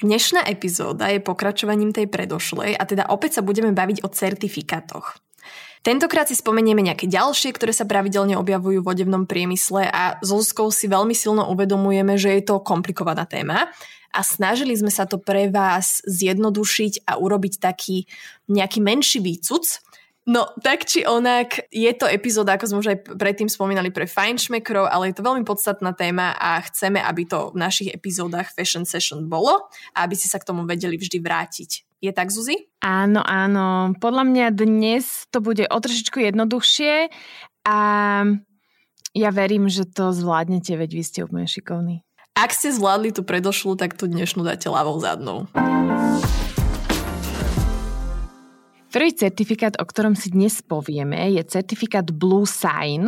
Dnešná epizóda je pokračovaním tej predošlej a teda opäť sa budeme baviť o certifikátoch. Tentokrát si spomenieme nejaké ďalšie, ktoré sa pravidelne objavujú v odevnom priemysle a s Zuzkou si veľmi silno uvedomujeme, že je to komplikovaná téma a snažili sme sa to pre vás zjednodušiť a urobiť taký nejaký menší výcuc, No, tak či onak, je to epizóda, ako sme už aj predtým spomínali, pre fajnšmekrov, ale je to veľmi podstatná téma a chceme, aby to v našich epizódach Fashion Session bolo a aby si sa k tomu vedeli vždy vrátiť. Je tak, Zuzi? Áno, áno. Podľa mňa dnes to bude o trošičku jednoduchšie a ja verím, že to zvládnete, veď vy ste úplne šikovní. Ak ste zvládli tú predošlu, tak tú dnešnú dáte ľavou zadnou. Prvý certifikát, o ktorom si dnes povieme, je certifikát Blue Sign.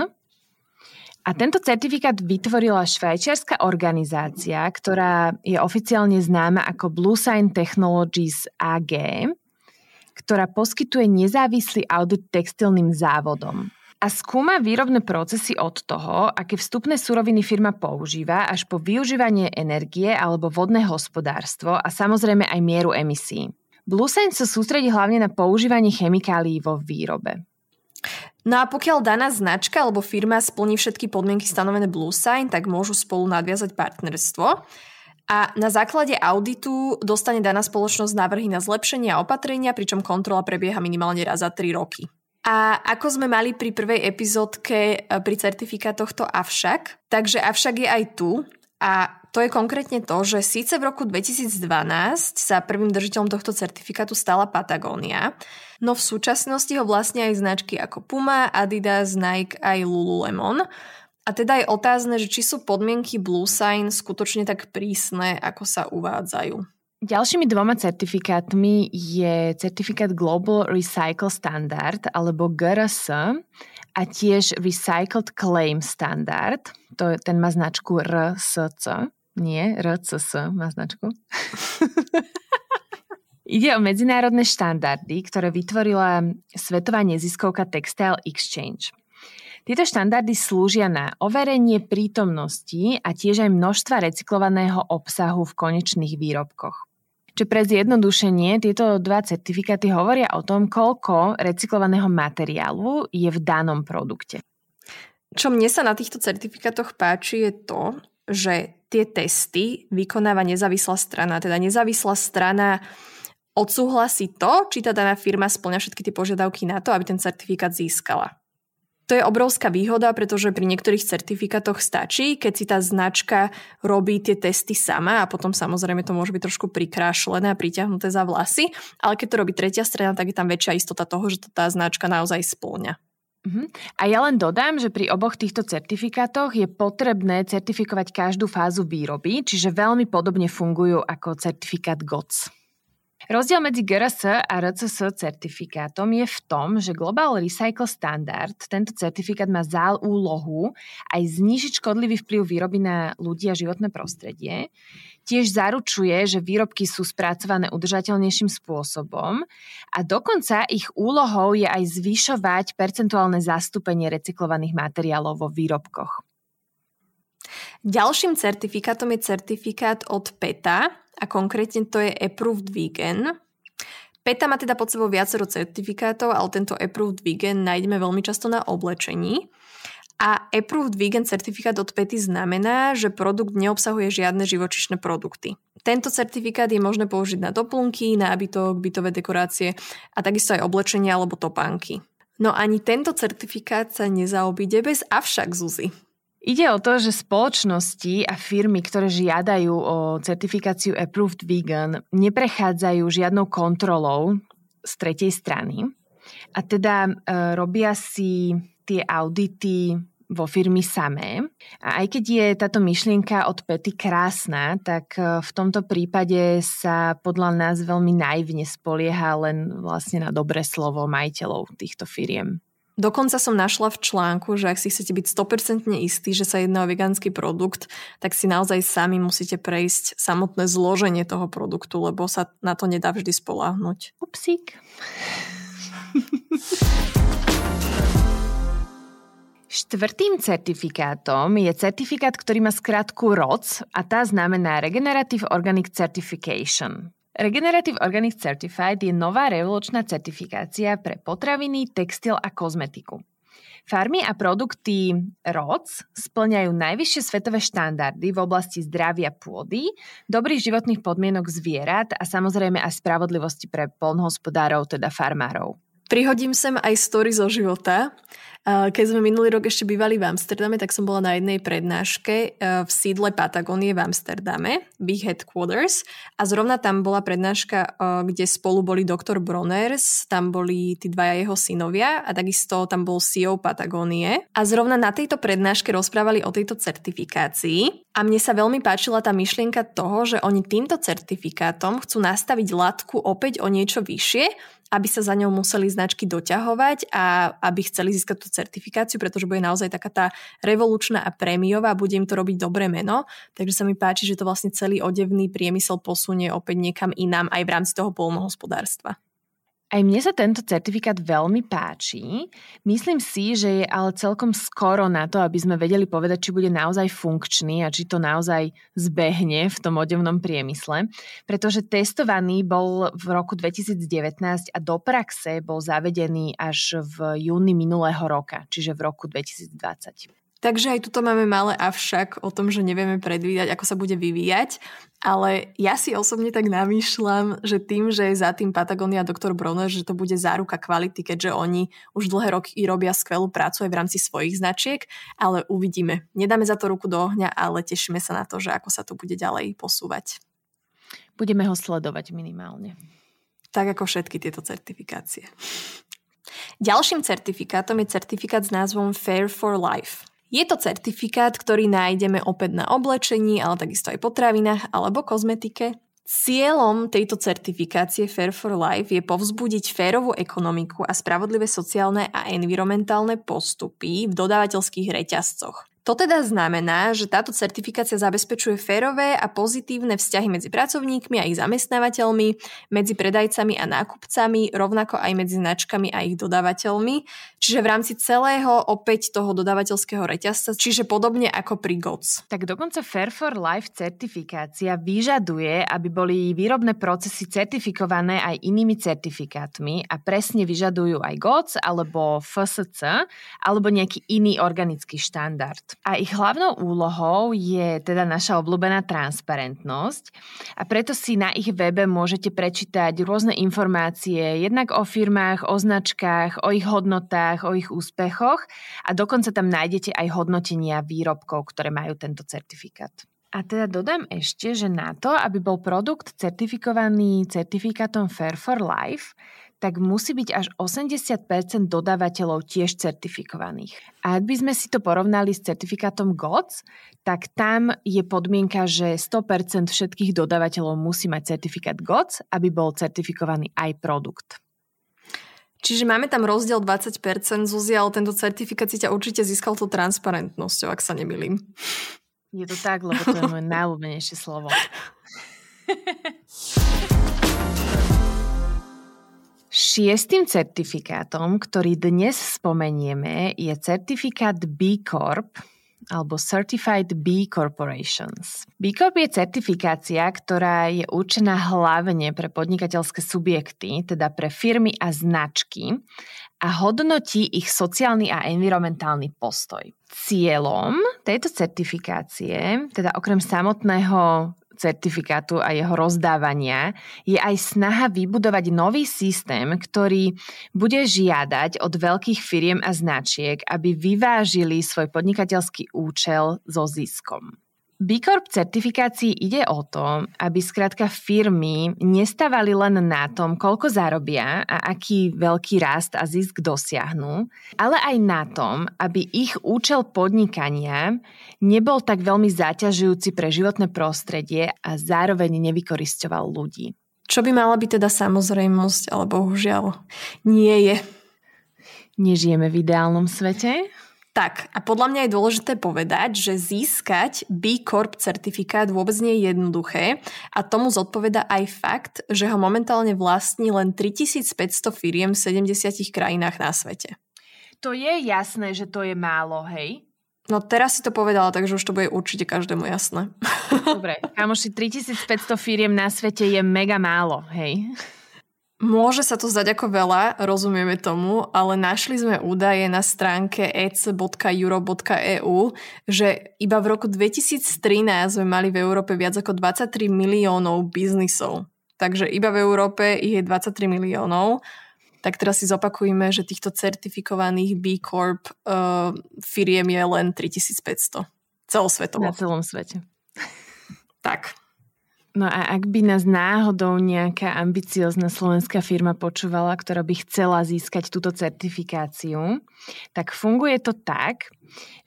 A tento certifikát vytvorila švajčiarska organizácia, ktorá je oficiálne známa ako Blue Sign Technologies AG, ktorá poskytuje nezávislý audit textilným závodom a skúma výrobné procesy od toho, aké vstupné suroviny firma používa, až po využívanie energie alebo vodné hospodárstvo a samozrejme aj mieru emisí. Bluesign sa sústredí hlavne na používanie chemikálií vo výrobe. No a pokiaľ daná značka alebo firma splní všetky podmienky stanovené Bluesign, tak môžu spolu nadviazať partnerstvo. A na základe auditu dostane daná spoločnosť návrhy na zlepšenie a opatrenia, pričom kontrola prebieha minimálne raz za 3 roky. A ako sme mali pri prvej epizódke e, pri certifikátoch to avšak, takže avšak je aj tu a to je konkrétne to, že síce v roku 2012 sa prvým držiteľom tohto certifikátu stala Patagónia, no v súčasnosti ho vlastne aj značky ako Puma, Adidas, Nike aj Lululemon. A teda je otázne, že či sú podmienky Blue Sign skutočne tak prísne, ako sa uvádzajú. Ďalšími dvoma certifikátmi je certifikát Global Recycle Standard alebo GRS a tiež Recycled Claim Standard. To, ten má značku RSC. Nie, RCS má značku. Ide o medzinárodné štandardy, ktoré vytvorila svetová neziskovka Textile Exchange. Tieto štandardy slúžia na overenie prítomnosti a tiež aj množstva recyklovaného obsahu v konečných výrobkoch. Čiže pre zjednodušenie tieto dva certifikáty hovoria o tom, koľko recyklovaného materiálu je v danom produkte. Čo mne sa na týchto certifikátoch páči je to, že tie testy vykonáva nezávislá strana. Teda nezávislá strana odsúhlasí to, či tá daná firma splňa všetky tie požiadavky na to, aby ten certifikát získala. To je obrovská výhoda, pretože pri niektorých certifikátoch stačí, keď si tá značka robí tie testy sama a potom samozrejme to môže byť trošku prikrášlené a priťahnuté za vlasy, ale keď to robí tretia strana, tak je tam väčšia istota toho, že to tá značka naozaj splňa. Uh-huh. A ja len dodám, že pri oboch týchto certifikátoch je potrebné certifikovať každú fázu výroby, čiže veľmi podobne fungujú ako certifikát GOTS. Rozdiel medzi GRS a RCS certifikátom je v tom, že Global Recycle Standard, tento certifikát má za úlohu aj znížiť škodlivý vplyv výroby na ľudí a životné prostredie, tiež zaručuje, že výrobky sú spracované udržateľnejším spôsobom a dokonca ich úlohou je aj zvyšovať percentuálne zastúpenie recyklovaných materiálov vo výrobkoch. Ďalším certifikátom je certifikát od PETA a konkrétne to je Approved Vegan. PETA má teda pod sebou viacero certifikátov, ale tento Approved Vegan nájdeme veľmi často na oblečení. A Approved Vegan certifikát od PETI znamená, že produkt neobsahuje žiadne živočišné produkty. Tento certifikát je možné použiť na doplnky, nábytok, bytové dekorácie a takisto aj oblečenie alebo topánky. No ani tento certifikát sa nezaobíde bez avšak, Zuzi. Ide o to, že spoločnosti a firmy, ktoré žiadajú o certifikáciu Approved Vegan, neprechádzajú žiadnou kontrolou z tretej strany. A teda e, robia si tie audity vo firmy samé. A aj keď je táto myšlienka od Pety krásna, tak e, v tomto prípade sa podľa nás veľmi naivne spolieha len vlastne na dobré slovo majiteľov týchto firiem. Dokonca som našla v článku, že ak si chcete byť 100% istí, že sa jedná o vegánsky produkt, tak si naozaj sami musíte prejsť samotné zloženie toho produktu, lebo sa na to nedá vždy spoláhnuť. Upsík. Štvrtým certifikátom je certifikát, ktorý má skratku ROC a tá znamená Regenerative Organic Certification. Regenerative Organic Certified je nová revolučná certifikácia pre potraviny, textil a kozmetiku. Farmy a produkty ROC splňajú najvyššie svetové štandardy v oblasti zdravia pôdy, dobrých životných podmienok zvierat a samozrejme aj spravodlivosti pre polnohospodárov, teda farmárov. Prihodím sem aj story zo života. Keď sme minulý rok ešte bývali v Amsterdame, tak som bola na jednej prednáške e, v sídle Patagónie v Amsterdame, Big Headquarters. A zrovna tam bola prednáška, e, kde spolu boli doktor Broners, tam boli tí dvaja jeho synovia a takisto tam bol CEO Patagónie. A zrovna na tejto prednáške rozprávali o tejto certifikácii. A mne sa veľmi páčila tá myšlienka toho, že oni týmto certifikátom chcú nastaviť latku opäť o niečo vyššie, aby sa za ňou museli značky doťahovať a aby chceli získať tú certifikáciu, pretože bude naozaj taká tá revolučná a prémiová bude im to robiť dobré meno. Takže sa mi páči, že to vlastne celý odevný priemysel posunie opäť niekam inám aj v rámci toho polnohospodárstva. Aj mne sa tento certifikát veľmi páči. Myslím si, že je ale celkom skoro na to, aby sme vedeli povedať, či bude naozaj funkčný a či to naozaj zbehne v tom odevnom priemysle, pretože testovaný bol v roku 2019 a do praxe bol zavedený až v júni minulého roka, čiže v roku 2020. Takže aj tuto máme malé avšak o tom, že nevieme predvídať, ako sa bude vyvíjať. Ale ja si osobne tak namýšľam, že tým, že je za tým Patagonia a doktor Bronner, že to bude záruka kvality, keďže oni už dlhé roky robia skvelú prácu aj v rámci svojich značiek, ale uvidíme. Nedáme za to ruku do ohňa, ale tešíme sa na to, že ako sa to bude ďalej posúvať. Budeme ho sledovať minimálne. Tak ako všetky tieto certifikácie. Ďalším certifikátom je certifikát s názvom Fair for Life. Je to certifikát, ktorý nájdeme opäť na oblečení, ale takisto aj potravinách alebo kozmetike. Cieľom tejto certifikácie Fair for Life je povzbudiť férovú ekonomiku a spravodlivé sociálne a environmentálne postupy v dodávateľských reťazcoch. To teda znamená, že táto certifikácia zabezpečuje férové a pozitívne vzťahy medzi pracovníkmi a ich zamestnávateľmi, medzi predajcami a nákupcami, rovnako aj medzi značkami a ich dodávateľmi, čiže v rámci celého opäť toho dodávateľského reťazca, čiže podobne ako pri GOTS. Tak dokonca Fair for Life certifikácia vyžaduje, aby boli výrobné procesy certifikované aj inými certifikátmi a presne vyžadujú aj GOTS alebo FSC alebo nejaký iný organický štandard. A ich hlavnou úlohou je teda naša obľúbená transparentnosť a preto si na ich webe môžete prečítať rôzne informácie jednak o firmách, o značkách, o ich hodnotách, o ich úspechoch a dokonca tam nájdete aj hodnotenia výrobkov, ktoré majú tento certifikát. A teda dodám ešte, že na to, aby bol produkt certifikovaný certifikátom Fair for Life, tak musí byť až 80% dodávateľov tiež certifikovaných. A ak by sme si to porovnali s certifikátom GOTS, tak tam je podmienka, že 100% všetkých dodávateľov musí mať certifikát GOTS, aby bol certifikovaný aj produkt. Čiže máme tam rozdiel 20%, Zuzia, ale tento certifikát si ťa určite získal tú transparentnosťou, ak sa nemilím. Je to tak, lebo to je moje najľúbenejšie slovo. Šiestým certifikátom, ktorý dnes spomenieme, je certifikát B Corp alebo Certified B Corporations. B Corp je certifikácia, ktorá je určená hlavne pre podnikateľské subjekty, teda pre firmy a značky a hodnotí ich sociálny a environmentálny postoj. Cieľom tejto certifikácie, teda okrem samotného certifikátu a jeho rozdávania je aj snaha vybudovať nový systém, ktorý bude žiadať od veľkých firiem a značiek, aby vyvážili svoj podnikateľský účel so ziskom. B Corp certifikácii ide o to, aby skrátka firmy nestávali len na tom, koľko zarobia a aký veľký rast a zisk dosiahnu, ale aj na tom, aby ich účel podnikania nebol tak veľmi zaťažujúci pre životné prostredie a zároveň nevykoristoval ľudí. Čo by mala byť teda samozrejmosť, ale bohužiaľ nie je. Nežijeme v ideálnom svete? Tak, a podľa mňa je dôležité povedať, že získať B Corp certifikát vôbec nie je jednoduché a tomu zodpoveda aj fakt, že ho momentálne vlastní len 3500 firiem v 70 krajinách na svete. To je jasné, že to je málo, hej? No teraz si to povedala, takže už to bude určite každému jasné. Dobre, kamoši, 3500 firiem na svete je mega málo, hej? Môže sa to zdať ako veľa, rozumieme tomu, ale našli sme údaje na stránke ec.euro.eu, že iba v roku 2013 sme mali v Európe viac ako 23 miliónov biznisov. Takže iba v Európe ich je 23 miliónov. Tak teraz si zopakujeme, že týchto certifikovaných B Corp uh, firiem je len 3500. Celosvetovo. Na celom svete. Tak. No a ak by nás náhodou nejaká ambiciozna slovenská firma počúvala, ktorá by chcela získať túto certifikáciu, tak funguje to tak,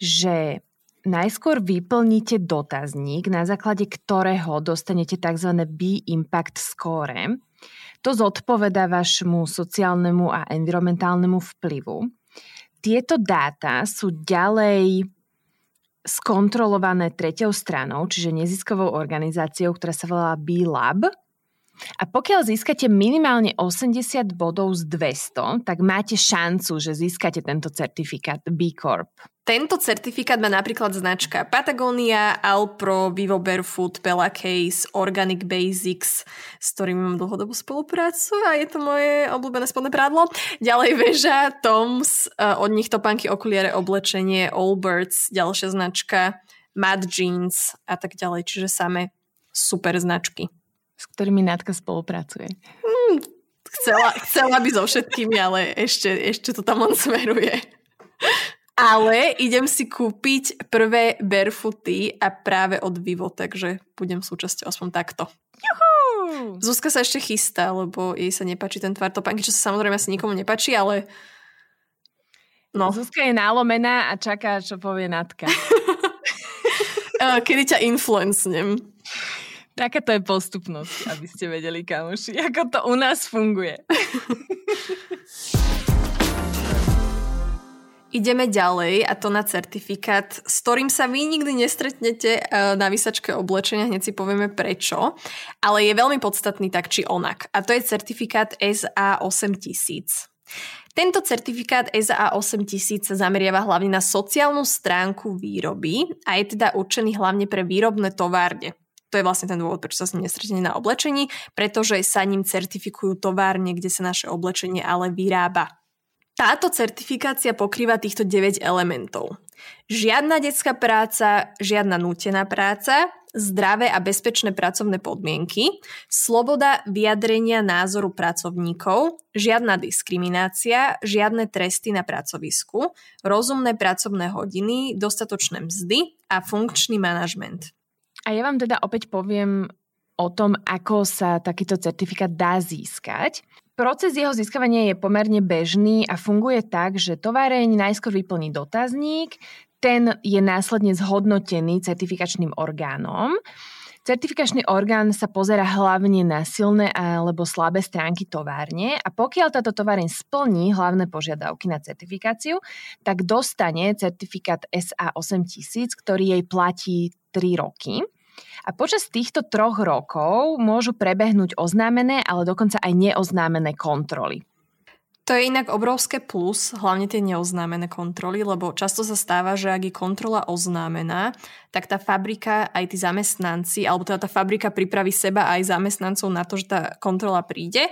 že najskôr vyplníte dotazník, na základe ktorého dostanete tzv. B-Impact Score. To zodpoveda vašmu sociálnemu a environmentálnemu vplyvu. Tieto dáta sú ďalej skontrolované treťou stranou, čiže neziskovou organizáciou, ktorá sa volá B-Lab. A pokiaľ získate minimálne 80 bodov z 200, tak máte šancu, že získate tento certifikát B Corp. Tento certifikát má napríklad značka Patagonia, Alpro, Vivo Barefoot, Bella Case, Organic Basics, s ktorým mám dlhodobú spoluprácu a je to moje obľúbené spodné prádlo. Ďalej Veža, Toms, eh, od nich topánky, okuliare, oblečenie, Allbirds, ďalšia značka, Mad Jeans a tak ďalej, čiže samé super značky. S ktorými Nátka spolupracuje. Hmm, chcela, chcela by so všetkými, ale ešte, ešte to tam len smeruje. Ale idem si kúpiť prvé barefooty a práve od Vivo, takže budem súčasťou aspoň takto. Juhu! Zuzka sa ešte chystá, lebo jej sa nepáči ten tvar topánky, čo sa samozrejme asi nikomu nepáči, ale... No. Zuzka je nálomená a čaká, čo povie Natka. Kedy ťa influencnem. Taká to je postupnosť, aby ste vedeli, kamoši, ako to u nás funguje. Ideme ďalej a to na certifikát, s ktorým sa vy nikdy nestretnete eh, na vysačke oblečenia, hneď si povieme prečo, ale je veľmi podstatný tak či onak. A to je certifikát SA8000. Tento certifikát SA8000 sa zameriava hlavne na sociálnu stránku výroby a je teda určený hlavne pre výrobné továrne. To je vlastne ten dôvod, prečo sa s ním nestretne na oblečení, pretože sa ním certifikujú továrne, kde sa naše oblečenie ale vyrába. Táto certifikácia pokrýva týchto 9 elementov. Žiadna detská práca, žiadna nútená práca, zdravé a bezpečné pracovné podmienky, sloboda vyjadrenia názoru pracovníkov, žiadna diskriminácia, žiadne tresty na pracovisku, rozumné pracovné hodiny, dostatočné mzdy a funkčný manažment. A ja vám teda opäť poviem o tom, ako sa takýto certifikát dá získať. Proces jeho získavania je pomerne bežný a funguje tak, že továreň najskôr vyplní dotazník, ten je následne zhodnotený certifikačným orgánom. Certifikačný orgán sa pozera hlavne na silné alebo slabé stránky továrne a pokiaľ táto továreň splní hlavné požiadavky na certifikáciu, tak dostane certifikát SA8000, ktorý jej platí 3 roky. A počas týchto troch rokov môžu prebehnúť oznámené, ale dokonca aj neoznámené kontroly. To je inak obrovské plus, hlavne tie neoznámené kontroly, lebo často sa stáva, že ak je kontrola oznámená, tak tá fabrika, aj tí zamestnanci, alebo teda tá fabrika pripraví seba aj zamestnancov na to, že tá kontrola príde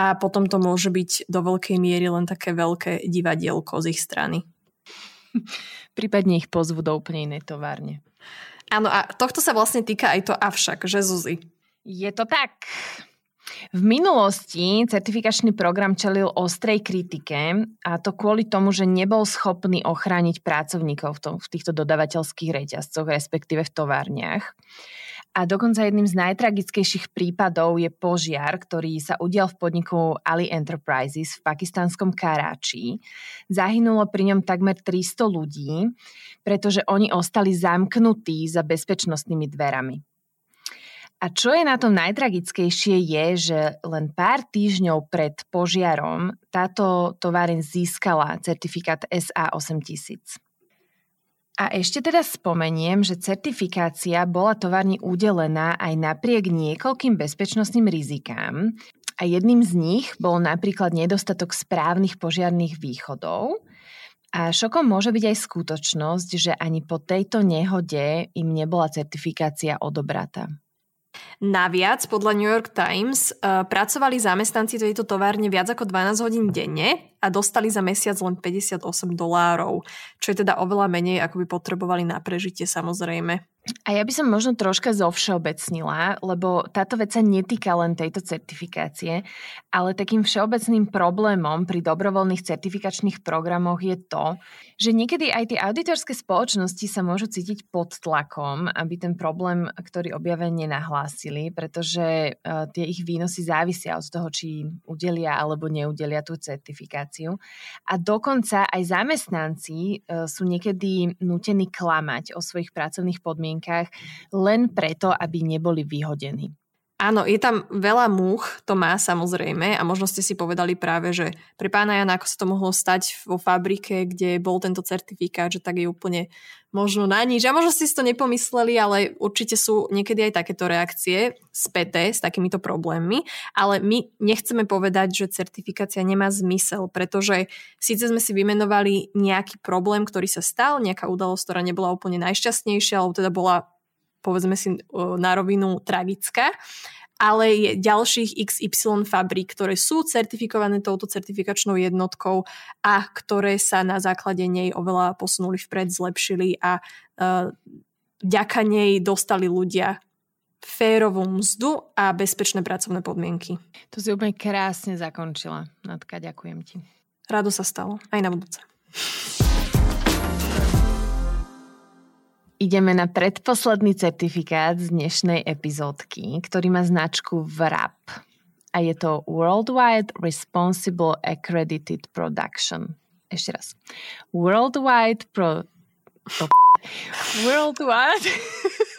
a potom to môže byť do veľkej miery len také veľké divadielko z ich strany. Prípadne ich pozvu do úplne inej továrne. Áno, a tohto sa vlastne týka aj to avšak, že Zuzi? Je to tak. V minulosti certifikačný program čelil ostrej kritike a to kvôli tomu, že nebol schopný ochrániť pracovníkov v, tom, v týchto dodavateľských reťazcoch, respektíve v továrniach. A dokonca jedným z najtragickejších prípadov je požiar, ktorý sa udial v podniku Ali Enterprises v pakistanskom Karáči. Zahynulo pri ňom takmer 300 ľudí, pretože oni ostali zamknutí za bezpečnostnými dverami. A čo je na tom najtragickejšie je, že len pár týždňov pred požiarom táto továreň získala certifikát SA 8000. A ešte teda spomeniem, že certifikácia bola továrni udelená aj napriek niekoľkým bezpečnostným rizikám a jedným z nich bol napríklad nedostatok správnych požiarných východov, a šokom môže byť aj skutočnosť, že ani po tejto nehode im nebola certifikácia odobratá. Naviac, podľa New York Times, uh, pracovali zamestnanci tejto továrne viac ako 12 hodín denne a dostali za mesiac len 58 dolárov, čo je teda oveľa menej, ako by potrebovali na prežitie samozrejme. A ja by som možno troška zovšeobecnila, lebo táto vec sa netýka len tejto certifikácie, ale takým všeobecným problémom pri dobrovoľných certifikačných programoch je to, že niekedy aj tie auditorské spoločnosti sa môžu cítiť pod tlakom, aby ten problém, ktorý objavia, nenahlásili, pretože uh, tie ich výnosy závisia od toho, či udelia alebo neudelia tú certifikáciu. A dokonca aj zamestnanci uh, sú niekedy nútení klamať o svojich pracovných podmienkach len preto, aby neboli vyhodení. Áno, je tam veľa múch, to má samozrejme a možno ste si povedali práve, že pre pána Jana, ako sa to mohlo stať vo fabrike, kde bol tento certifikát, že tak je úplne možno na nič. A možno ste si to nepomysleli, ale určite sú niekedy aj takéto reakcie späté s takýmito problémmi. Ale my nechceme povedať, že certifikácia nemá zmysel, pretože síce sme si vymenovali nejaký problém, ktorý sa stal, nejaká udalosť, ktorá nebola úplne najšťastnejšia, alebo teda bola povedzme si na rovinu tragická, ale je ďalších XY fabrík, ktoré sú certifikované touto certifikačnou jednotkou a ktoré sa na základe nej oveľa posunuli vpred, zlepšili a uh, vďaka nej dostali ľudia férovú mzdu a bezpečné pracovné podmienky. To si úplne krásne zakončila. Natka, ďakujem ti. Rado sa stalo. Aj na budúce. Ideme na predposledný certifikát z dnešnej epizódky, ktorý má značku VRAP. A je to Worldwide Responsible Accredited Production. Ešte raz. Worldwide Pro... pro Worldwide...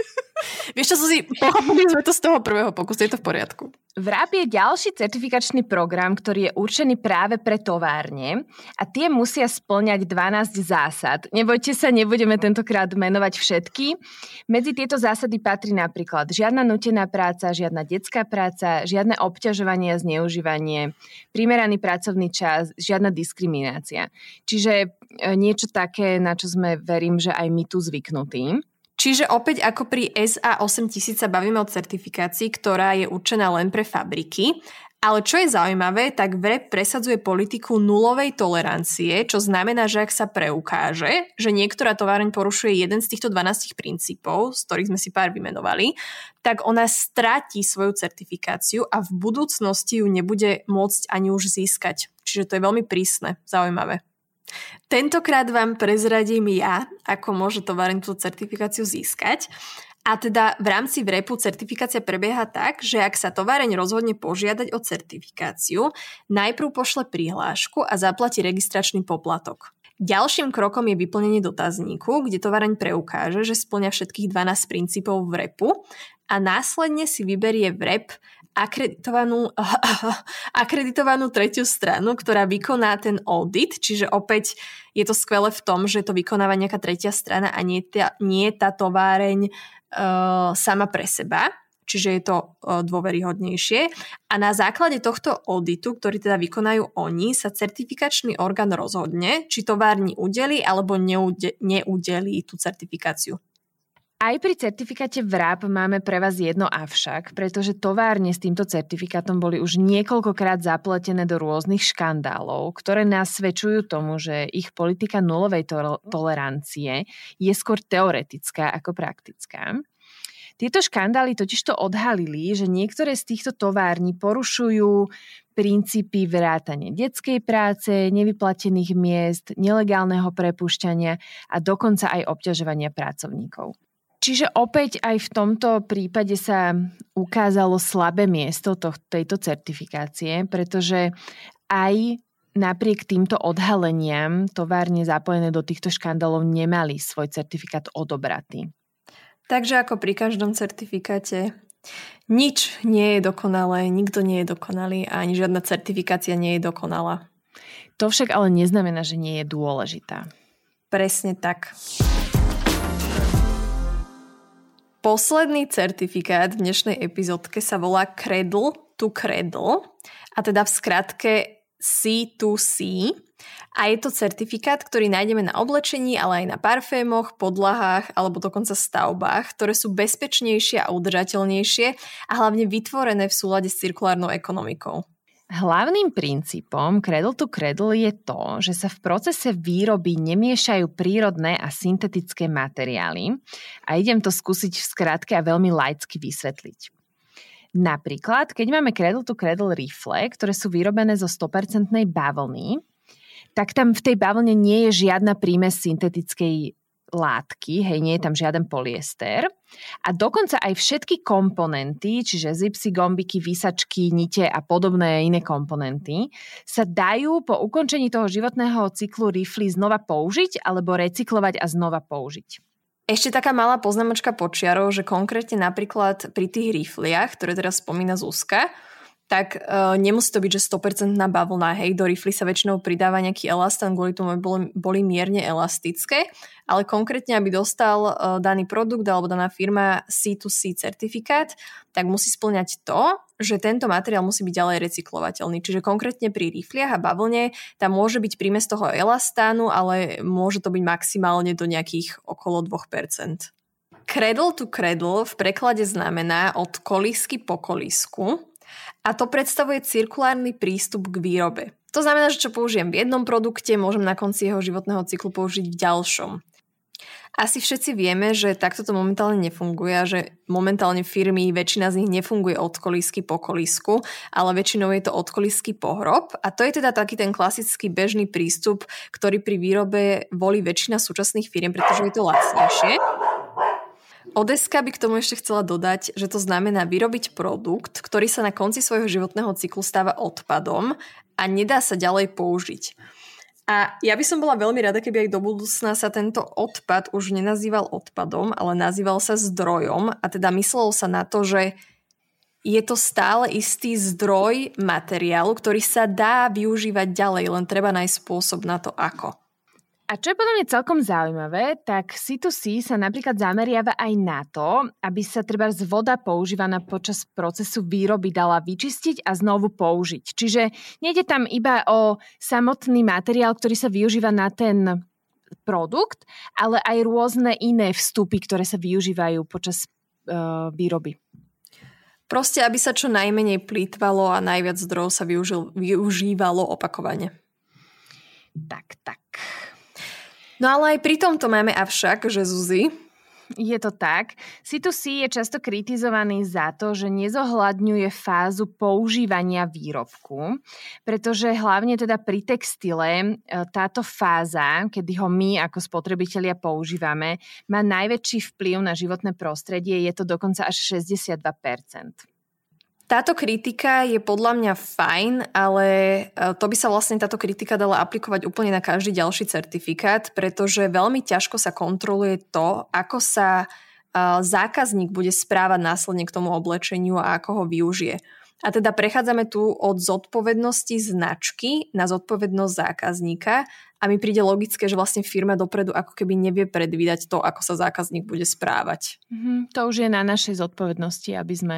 Vieš čo, si pochopili sme to z toho prvého pokusu, je to v poriadku. VRAP je ďalší certifikačný program, ktorý je určený práve pre továrne a tie musia splňať 12 zásad. Nebojte sa, nebudeme tentokrát menovať všetky. Medzi tieto zásady patrí napríklad žiadna nutená práca, žiadna detská práca, žiadne obťažovanie a zneužívanie, primeraný pracovný čas, žiadna diskriminácia. Čiže e, niečo také, na čo sme, verím, že aj my tu zvyknutí. Čiže opäť ako pri SA8000 sa bavíme o certifikácii, ktorá je určená len pre fabriky. Ale čo je zaujímavé, tak VREP presadzuje politiku nulovej tolerancie, čo znamená, že ak sa preukáže, že niektorá továreň porušuje jeden z týchto 12 princípov, z ktorých sme si pár vymenovali, tak ona stratí svoju certifikáciu a v budúcnosti ju nebude môcť ani už získať. Čiže to je veľmi prísne, zaujímavé. Tentokrát vám prezradím ja, ako môže továreň túto certifikáciu získať. A teda v rámci VREPu certifikácia prebieha tak, že ak sa továreň rozhodne požiadať o certifikáciu, najprv pošle prihlášku a zaplatí registračný poplatok. Ďalším krokom je vyplnenie dotazníku, kde továreň preukáže, že splňa všetkých 12 princípov VREPu a následne si vyberie VREP akreditovanú, akreditovanú tretiu stranu, ktorá vykoná ten audit, čiže opäť je to skvelé v tom, že to vykonáva nejaká tretia strana a nie tá, nie tá továreň uh, sama pre seba, čiže je to uh, dôveryhodnejšie. A na základe tohto auditu, ktorý teda vykonajú oni, sa certifikačný orgán rozhodne, či továrni udeli alebo neude, neudelí tú certifikáciu. Aj pri certifikáte VRAP máme pre vás jedno avšak, pretože továrne s týmto certifikátom boli už niekoľkokrát zapletené do rôznych škandálov, ktoré nás svedčujú tomu, že ich politika nulovej to- tolerancie je skôr teoretická ako praktická. Tieto škandály totižto odhalili, že niektoré z týchto tovární porušujú princípy vrátane detskej práce, nevyplatených miest, nelegálneho prepušťania a dokonca aj obťažovania pracovníkov. Čiže opäť aj v tomto prípade sa ukázalo slabé miesto to, tejto certifikácie, pretože aj napriek týmto odhaleniam továrne zapojené do týchto škandálov nemali svoj certifikát odobratý. Takže ako pri každom certifikáte, nič nie je dokonalé, nikto nie je dokonalý a ani žiadna certifikácia nie je dokonalá. To však ale neznamená, že nie je dôležitá. Presne tak. Posledný certifikát v dnešnej epizódke sa volá Cradle to Cradle a teda v skratke C2C a je to certifikát, ktorý nájdeme na oblečení, ale aj na parfémoch, podlahách alebo dokonca stavbách, ktoré sú bezpečnejšie a udržateľnejšie a hlavne vytvorené v súlade s cirkulárnou ekonomikou. Hlavným princípom Cradle to Cradle je to, že sa v procese výroby nemiešajú prírodné a syntetické materiály a idem to skúsiť v skratke a veľmi laicky vysvetliť. Napríklad, keď máme Cradle to Cradle rifle, ktoré sú vyrobené zo 100% bavlny, tak tam v tej bavlne nie je žiadna prímes syntetickej látky, hej, nie je tam žiaden polyester. A dokonca aj všetky komponenty, čiže zipsy, gombiky, výsačky, nite a podobné iné komponenty, sa dajú po ukončení toho životného cyklu rifly znova použiť alebo recyklovať a znova použiť. Ešte taká malá poznamočka počiarov, že konkrétne napríklad pri tých rifliach, ktoré teraz spomína Zuzka, tak uh, nemusí to byť, že 100% bavlna, hej, do rifly sa väčšinou pridáva nejaký elastán, kvôli tomu, boli, boli mierne elastické, ale konkrétne, aby dostal uh, daný produkt alebo daná firma C2C certifikát, tak musí splňať to, že tento materiál musí byť ďalej recyklovateľný. Čiže konkrétne pri rifliach a bavlne tam môže byť prímes toho elastánu, ale môže to byť maximálne do nejakých okolo 2%. Cradle to cradle v preklade znamená od kolísky po kolísku a to predstavuje cirkulárny prístup k výrobe. To znamená, že čo použijem v jednom produkte, môžem na konci jeho životného cyklu použiť v ďalšom. Asi všetci vieme, že takto to momentálne nefunguje a že momentálne firmy, väčšina z nich nefunguje od kolísky po kolísku, ale väčšinou je to od kolísky po hrob. A to je teda taký ten klasický bežný prístup, ktorý pri výrobe volí väčšina súčasných firm, pretože je to lacnejšie. Odeska by k tomu ešte chcela dodať, že to znamená vyrobiť produkt, ktorý sa na konci svojho životného cyklu stáva odpadom a nedá sa ďalej použiť. A ja by som bola veľmi rada, keby aj do budúcna sa tento odpad už nenazýval odpadom, ale nazýval sa zdrojom a teda myslelo sa na to, že je to stále istý zdroj materiálu, ktorý sa dá využívať ďalej, len treba nájsť spôsob na to ako. A čo je podľa mňa celkom zaujímavé, tak C2C sa napríklad zameriava aj na to, aby sa treba z voda používaná počas procesu výroby dala vyčistiť a znovu použiť. Čiže nejde tam iba o samotný materiál, ktorý sa využíva na ten produkt, ale aj rôzne iné vstupy, ktoré sa využívajú počas uh, výroby. Proste, aby sa čo najmenej plýtvalo a najviac zdrojov sa využil, využívalo opakovane. Tak, tak. No ale aj pri tomto máme avšak, že Zuzi, je to tak. C2C je často kritizovaný za to, že nezohľadňuje fázu používania výrobku, pretože hlavne teda pri textile e, táto fáza, kedy ho my ako spotrebitelia používame, má najväčší vplyv na životné prostredie, je to dokonca až 62%. Táto kritika je podľa mňa fajn, ale e, to by sa vlastne táto kritika dala aplikovať úplne na každý ďalší certifikát, pretože veľmi ťažko sa kontroluje to, ako sa e, zákazník bude správať následne k tomu oblečeniu a ako ho využije. A teda prechádzame tu od zodpovednosti značky na zodpovednosť zákazníka a mi príde logické, že vlastne firma dopredu ako keby nevie predvídať to, ako sa zákazník bude správať. Mm-hmm, to už je na našej zodpovednosti, aby sme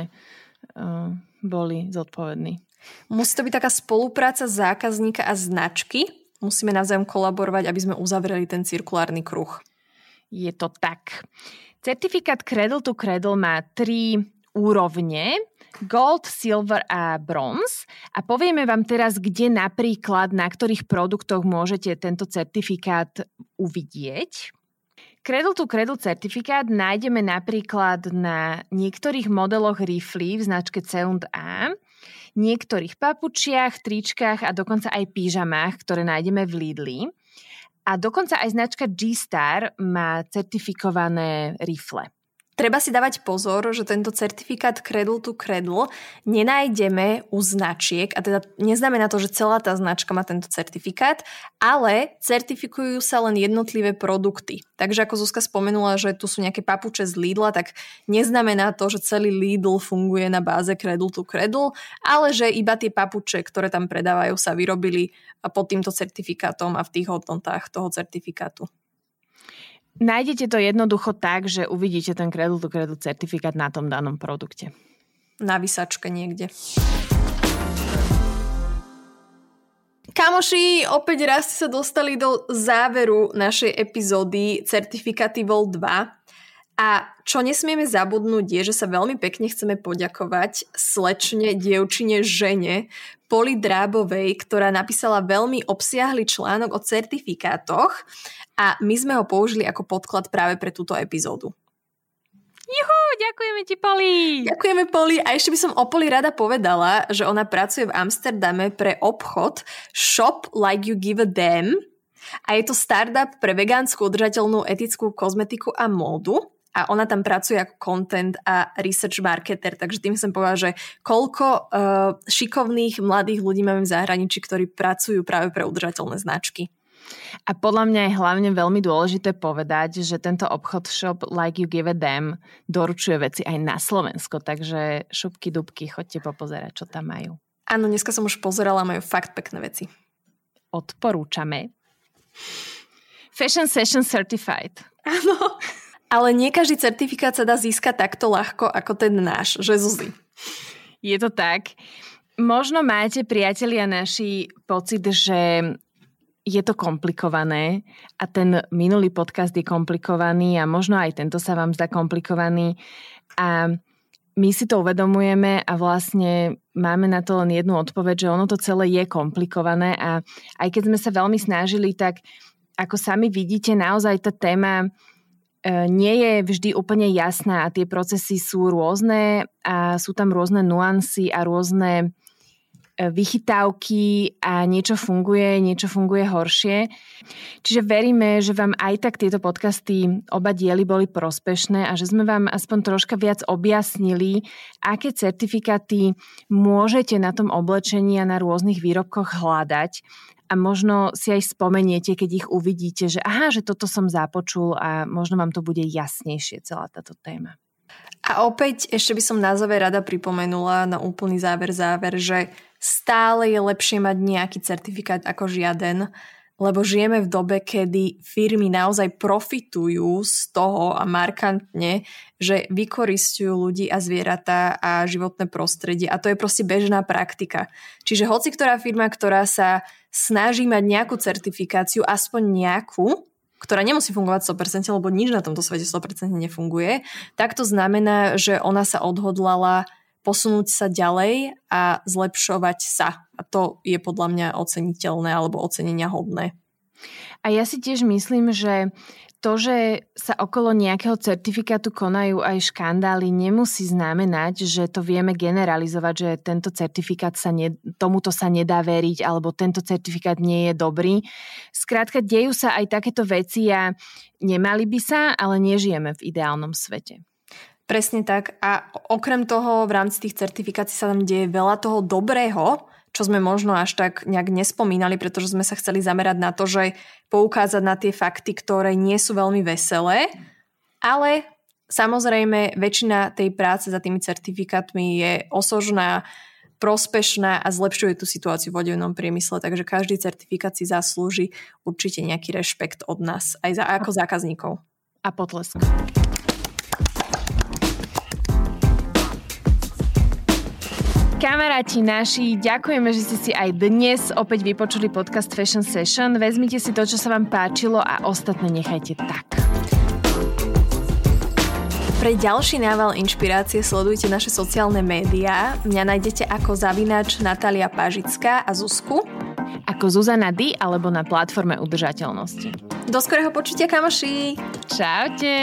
boli zodpovední. Musí to byť taká spolupráca zákazníka a značky. Musíme navzájom kolaborovať, aby sme uzavreli ten cirkulárny kruh. Je to tak. Certifikát Cradle to Cradle má tri úrovne, gold, silver a bronze. A povieme vám teraz, kde napríklad, na ktorých produktoch môžete tento certifikát uvidieť. Cradle to Cradle certifikát nájdeme napríklad na niektorých modeloch riflí v značke C&A, niektorých papučiach, tričkách a dokonca aj pyžamách, ktoré nájdeme v Lidli. A dokonca aj značka G-Star má certifikované rifle. Treba si dávať pozor, že tento certifikát Cradle to Cradle nenájdeme u značiek, a teda neznamená to, že celá tá značka má tento certifikát, ale certifikujú sa len jednotlivé produkty. Takže ako Zuzka spomenula, že tu sú nejaké papuče z Lidla, tak neznamená to, že celý Lidl funguje na báze Cradle to Cradle, ale že iba tie papuče, ktoré tam predávajú, sa vyrobili pod týmto certifikátom a v tých hodnotách toho certifikátu. Nájdete to jednoducho tak, že uvidíte ten Cradle to Cradle certifikát na tom danom produkte. Na vysačke niekde. Kamoši, opäť raz sa dostali do záveru našej epizódy Certifikáty Vol 2. A čo nesmieme zabudnúť je, že sa veľmi pekne chceme poďakovať slečne, dievčine, žene Poli Drábovej, ktorá napísala veľmi obsiahly článok o certifikátoch a my sme ho použili ako podklad práve pre túto epizódu. Juhu, ďakujeme ti, Poli! Ďakujeme, Poli. A ešte by som o Poli rada povedala, že ona pracuje v Amsterdame pre obchod Shop Like You Give a Damn a je to startup pre vegánsku, udržateľnú, etickú kozmetiku a módu a ona tam pracuje ako content a research marketer, takže tým som povedala, že koľko uh, šikovných mladých ľudí máme v zahraničí, ktorí pracujú práve pre udržateľné značky. A podľa mňa je hlavne veľmi dôležité povedať, že tento obchod shop Like You Give a Damn doručuje veci aj na Slovensko, takže šupky dubky, chodte popozerať, čo tam majú. Áno, dneska som už pozerala, majú fakt pekné veci. Odporúčame. Fashion Session Certified. Áno. Ale nie každý certifikát sa dá získať takto ľahko ako ten náš, že Zuzi? Je to tak. Možno máte, priatelia naši, pocit, že je to komplikované a ten minulý podcast je komplikovaný a možno aj tento sa vám zdá komplikovaný a my si to uvedomujeme a vlastne máme na to len jednu odpoveď, že ono to celé je komplikované a aj keď sme sa veľmi snažili, tak ako sami vidíte, naozaj tá téma nie je vždy úplne jasná a tie procesy sú rôzne a sú tam rôzne nuancy a rôzne E, vychytávky a niečo funguje, niečo funguje horšie. Čiže veríme, že vám aj tak tieto podcasty oba diely boli prospešné a že sme vám aspoň troška viac objasnili, aké certifikáty môžete na tom oblečení a na rôznych výrobkoch hľadať a možno si aj spomeniete, keď ich uvidíte, že aha, že toto som započul a možno vám to bude jasnejšie celá táto téma. A opäť ešte by som na záver rada pripomenula na úplný záver záver, že stále je lepšie mať nejaký certifikát ako žiaden, lebo žijeme v dobe, kedy firmy naozaj profitujú z toho a markantne, že vykoristujú ľudí a zvieratá a životné prostredie a to je proste bežná praktika. Čiže hoci ktorá firma, ktorá sa snaží mať nejakú certifikáciu, aspoň nejakú, ktorá nemusí fungovať 100%, lebo nič na tomto svete 100% nefunguje, tak to znamená, že ona sa odhodlala posunúť sa ďalej a zlepšovať sa. A to je podľa mňa oceniteľné alebo ocenenia hodné. A ja si tiež myslím, že to, že sa okolo nejakého certifikátu konajú aj škandály, nemusí znamenať, že to vieme generalizovať, že tento certifikát sa ne, tomuto sa nedá veriť alebo tento certifikát nie je dobrý. Skrátka, dejú sa aj takéto veci a nemali by sa, ale nežijeme v ideálnom svete. Presne tak. A okrem toho v rámci tých certifikácií sa tam deje veľa toho dobrého, čo sme možno až tak nejak nespomínali, pretože sme sa chceli zamerať na to, že poukázať na tie fakty, ktoré nie sú veľmi veselé, ale samozrejme väčšina tej práce za tými certifikátmi je osožná, prospešná a zlepšuje tú situáciu v odevnom priemysle, takže každý certifikát si zaslúži určite nejaký rešpekt od nás, aj za, ako zákazníkov. A potlesk. Kamaráti naši, ďakujeme, že ste si aj dnes opäť vypočuli podcast Fashion Session. Vezmite si to, čo sa vám páčilo a ostatné nechajte tak. Pre ďalší nával inšpirácie sledujte naše sociálne médiá. Mňa nájdete ako zavinač Natalia Pažická a Zuzku ako Zuzana D alebo na platforme udržateľnosti. Do skorého počutia, kamoši! Čaute!